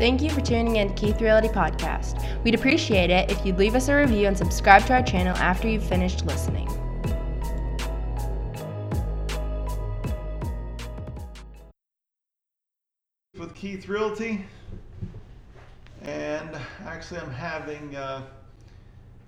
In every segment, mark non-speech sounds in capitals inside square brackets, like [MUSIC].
Thank you for tuning in to Keith Realty Podcast. We'd appreciate it if you'd leave us a review and subscribe to our channel after you've finished listening. with Keith Realty, and actually, I'm having uh,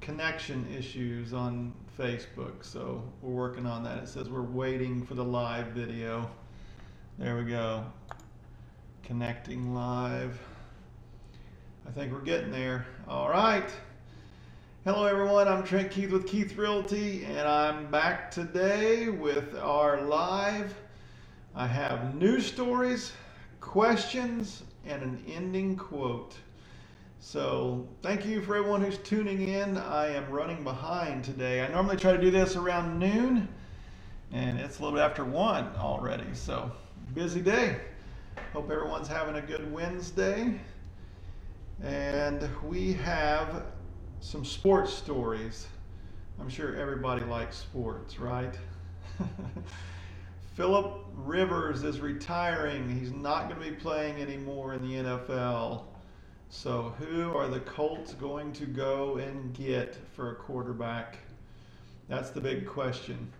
connection issues on Facebook, so we're working on that. It says we're waiting for the live video. There we go. Connecting live. I think we're getting there. All right. Hello, everyone. I'm Trent Keith with Keith Realty, and I'm back today with our live. I have news stories, questions, and an ending quote. So, thank you for everyone who's tuning in. I am running behind today. I normally try to do this around noon, and it's a little bit after one already. So, busy day. Hope everyone's having a good Wednesday. And we have some sports stories. I'm sure everybody likes sports, right? [LAUGHS] Philip Rivers is retiring. He's not going to be playing anymore in the NFL. So, who are the Colts going to go and get for a quarterback? That's the big question.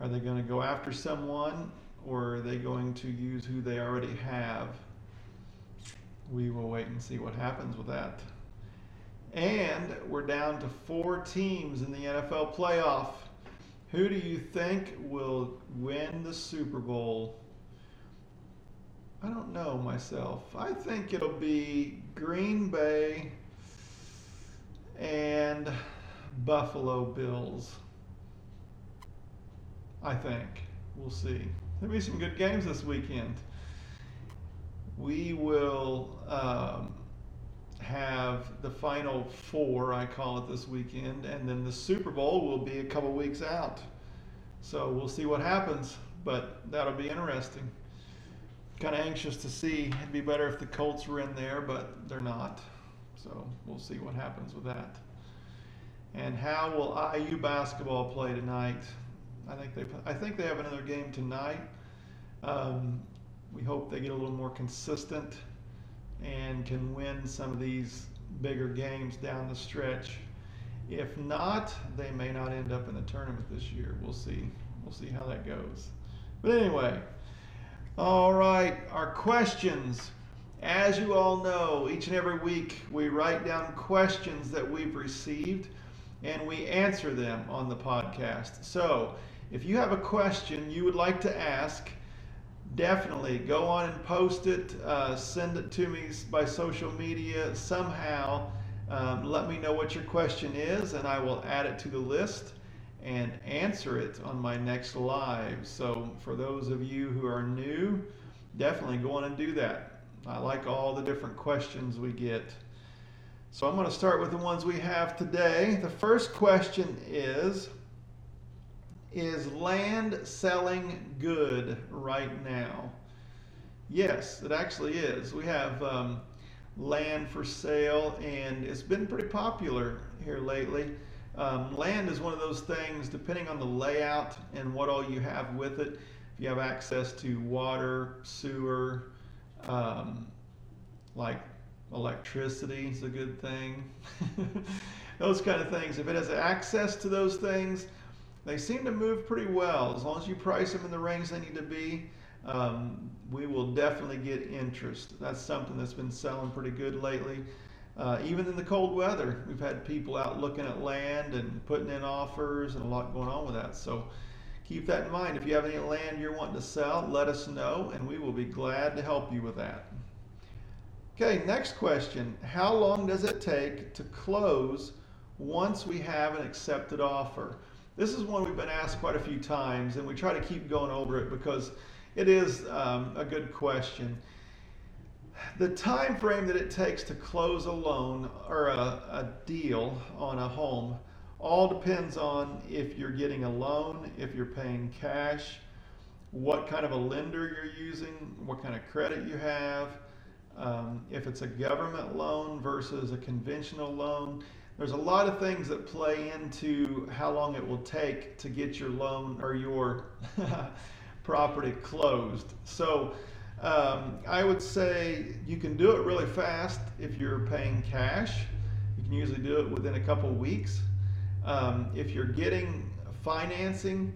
Are they going to go after someone or are they going to use who they already have? We will wait and see what happens with that. And we're down to four teams in the NFL playoff. Who do you think will win the Super Bowl? I don't know myself. I think it'll be Green Bay and Buffalo Bills. I think. We'll see. There'll be some good games this weekend. We will um, have the final four, I call it this weekend, and then the Super Bowl will be a couple weeks out. So we'll see what happens, but that'll be interesting kind of anxious to see. It'd be better if the Colts were in there, but they're not. So we'll see what happens with that. And how will IU basketball play tonight? I think they I think they have another game tonight. Um, we hope they get a little more consistent and can win some of these bigger games down the stretch. If not, they may not end up in the tournament this year. We'll see. We'll see how that goes. But anyway, all right, our questions. As you all know, each and every week we write down questions that we've received and we answer them on the podcast. So, if you have a question you would like to ask, definitely go on and post it, uh, send it to me by social media somehow. Um, let me know what your question is, and I will add it to the list and answer it on my next live. So for those of you who are new, definitely go on and do that. I like all the different questions we get. So I'm going to start with the ones we have today. The first question is Is land selling good right now? Yes, it actually is. We have um, land for sale, and it's been pretty popular here lately. Um, land is one of those things, depending on the layout and what all you have with it. If you have access to water, sewer, um, like electricity is a good thing. [LAUGHS] those kind of things. If it has access to those things, they seem to move pretty well. As long as you price them in the range they need to be, um, we will definitely get interest. That's something that's been selling pretty good lately. Uh, even in the cold weather, we've had people out looking at land and putting in offers and a lot going on with that. So keep that in mind. If you have any land you're wanting to sell, let us know and we will be glad to help you with that. Okay, next question. How long does it take to close once we have an accepted offer? This is one we've been asked quite a few times and we try to keep going over it because it is um, a good question the time frame that it takes to close a loan or a, a, deal on a home all depends on if you're getting a loan, if you're paying cash, what kind of a lender you're using, what kind of credit you have, um, if it's a government loan versus a conventional loan. There's a lot of things that play into how long it will take to get your loan or your [LAUGHS] property closed. So Um, I would say you can do it really fast if you're paying cash. You can usually do it within a couple weeks. Um, if you're getting financing,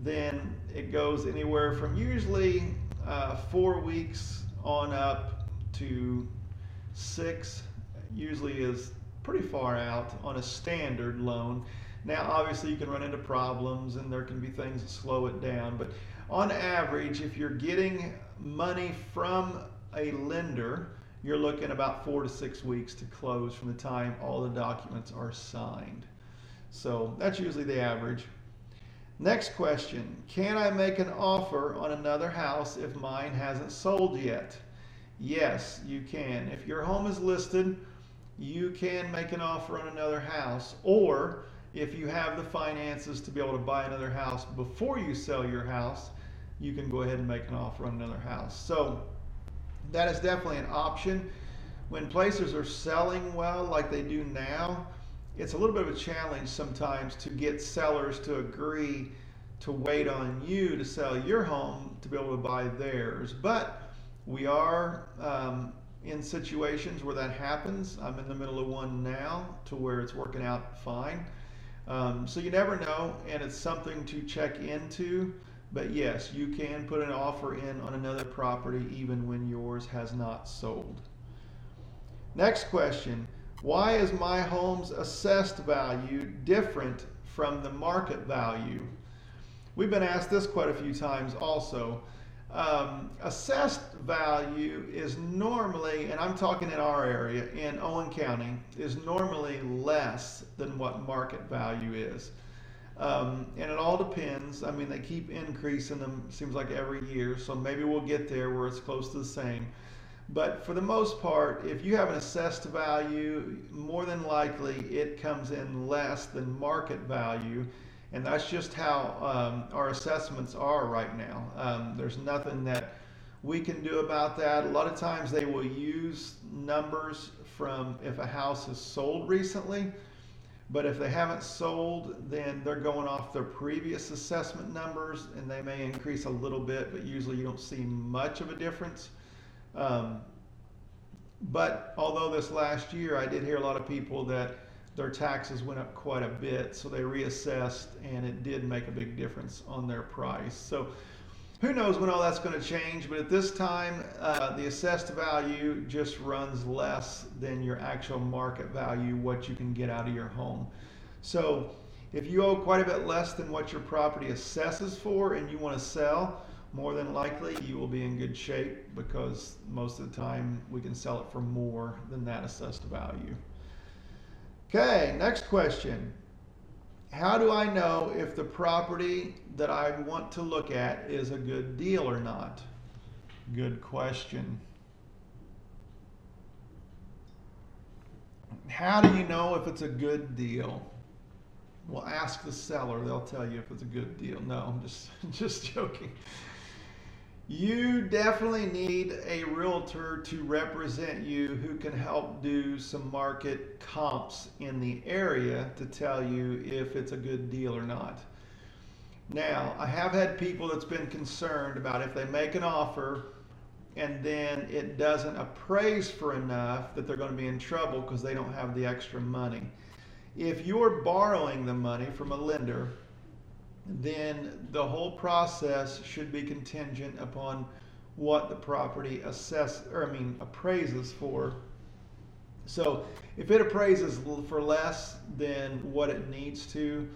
then it goes anywhere from usually uh, four weeks on up to six, usually is pretty far out on a standard loan. Now, obviously, you can run into problems and there can be things that slow it down, but on average, if you're getting money from a lender, you're looking about four to six weeks to close from the time all the documents are signed. So that's usually the average. Next question Can I make an offer on another house if mine hasn't sold yet? Yes, you can. If your home is listed, you can make an offer on another house. Or if you have the finances to be able to buy another house before you sell your house, you can go ahead and make an offer on another house. So that is definitely an option. When places are selling well, like they do now, it's a little bit of a challenge sometimes to get sellers to agree to wait on you to sell your home to be able to buy theirs. But we are um, in situations where that happens. I'm in the middle of one now to where it's working out fine. Um, so you never know, and it's something to check into. But yes, you can put an offer in on another property even when yours has not sold. Next question Why is my home's assessed value different from the market value? We've been asked this quite a few times also. Um, assessed value is normally, and I'm talking in our area, in Owen County, is normally less than what market value is. Um, and it all depends. I mean, they keep increasing them, seems like every year. So maybe we'll get there where it's close to the same. But for the most part, if you have an assessed value, more than likely it comes in less than market value. And that's just how um, our assessments are right now. Um, there's nothing that we can do about that. A lot of times they will use numbers from if a house is sold recently but if they haven't sold, then they're going off their previous assessment numbers and they may increase a little bit, but usually you don't see much of a difference. Um, but although this last year I did hear a lot of people that their taxes went up quite a bit, so they reassessed and it did make a big difference on their price. So who knows when all that's going to change, but at this time, uh, the assessed value just runs less than your actual market value, what you can get out of your home. So if you owe quite a bit less than what your property assesses for and you want to sell, more than likely you will be in good shape because most of the time we can sell it for more than that assessed value. Okay, next question. How do I know if the property that I want to look at is a good deal or not? Good question. How do you know if it's a good deal? Well, ask the seller. They'll tell you if it's a good deal. No, I'm just [LAUGHS] just joking. You definitely need a realtor to represent you who can help do some market comps in the area to tell you if it's a good deal or not. Now, I have had people that's been concerned about if they make an offer and then it doesn't appraise for enough that they're going to be in trouble because they don't have the extra money. If you're borrowing the money from a lender, then the whole process should be contingent upon what the property assess or I mean appraises for. So if it appraises for less than what it needs to,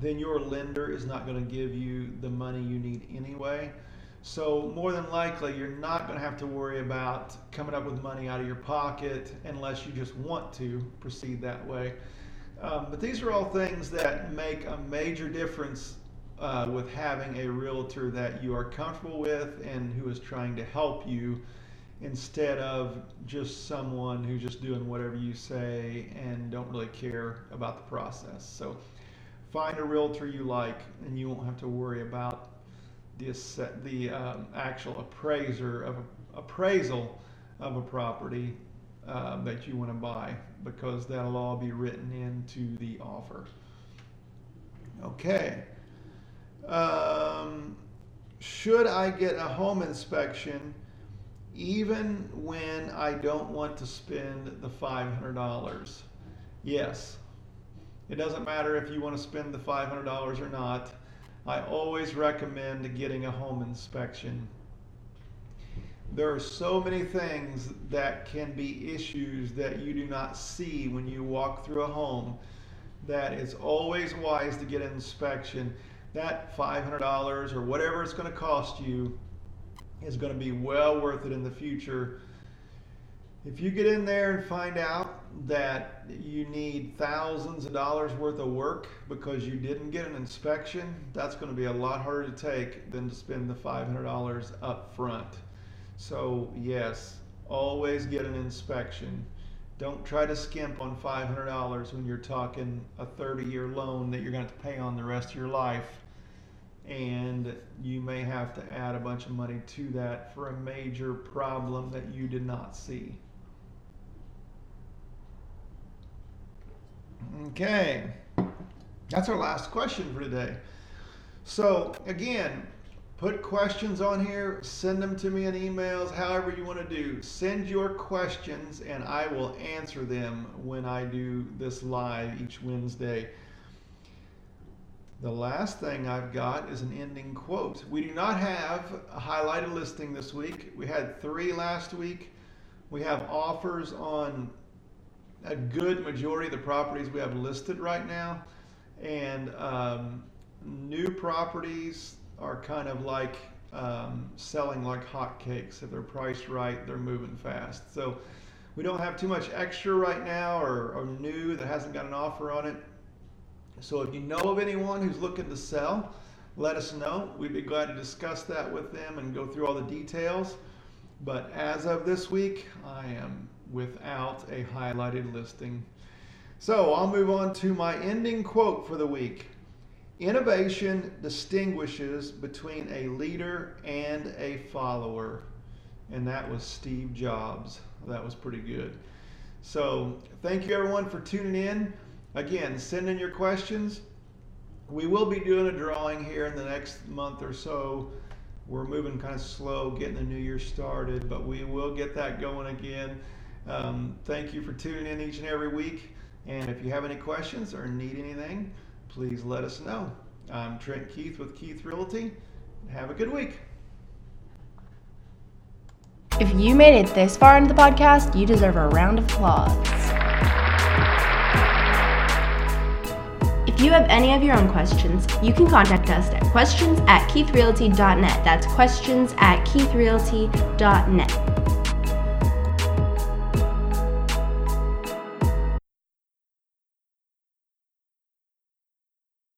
then your lender is not going to give you the money you need anyway. So more than likely, you're not going to have to worry about coming up with money out of your pocket unless you just want to proceed that way. Um, but these are all things that make a major difference uh, with having a realtor that you are comfortable with and who is trying to help you instead of just someone who's just doing whatever you say and don't really care about the process. So find a realtor you like and you won't have to worry about the, the um, actual appraiser of appraisal of a property uh, that you want to buy because that'll all be written into the offer. Okay. Um, should I get a home inspection even when I don't want to spend the $500. Yes, it doesn't matter if you want to spend the $500 or not. I always recommend getting a home inspection. There are so many things that can be issues that you do not see when you walk through a home that it's always wise to get an inspection. That $500 or whatever it's going to cost you is going to be well worth it in the future. If you get in there and find out that you need thousands of dollars worth of work because you didn't get an inspection, that's going to be a lot harder to take than to spend the $500 up front. So, yes, always get an inspection. Don't try to skimp on $500 when you're talking a 30 year loan that you're going to have to pay on the rest of your life. And you may have to add a bunch of money to that for a major problem that you did not see. Okay, that's our last question for today. So, again, put questions on here, send them to me in emails, however you want to do. Send your questions and I will answer them when I do this live each Wednesday. The last thing I've got is an ending quote. We do not have a highlighted listing this week. We had three last week. We have offers on a good majority of the properties we have listed right now. And um, new properties are kind of like um, selling like hotcakes. If they're priced right, they're moving fast. So we don't have too much extra right now or, or new that hasn't got an offer on it. So if you know of anyone who's looking to sell, let us know. We'd be glad to discuss that with them and go through all the details. But as of this week, I am without a highlighted listing. So I'll move on to my ending quote for the week. Innovation distinguishes between a leader and a follower. And that was Steve Jobs. That was pretty good. So, thank you everyone for tuning in. Again, send in your questions. We will be doing a drawing here in the next month or so. We're moving kind of slow, getting the new year started, but we will get that going again. Um, thank you for tuning in each and every week. And if you have any questions or need anything, please let us know. I'm Trent Keith with Keith Realty. Have a good week. If you made it this far into the podcast, you deserve a round of applause. If you have any of your own questions, you can contact us at questions at keithrealty.net. That's questions at keithrealty.net.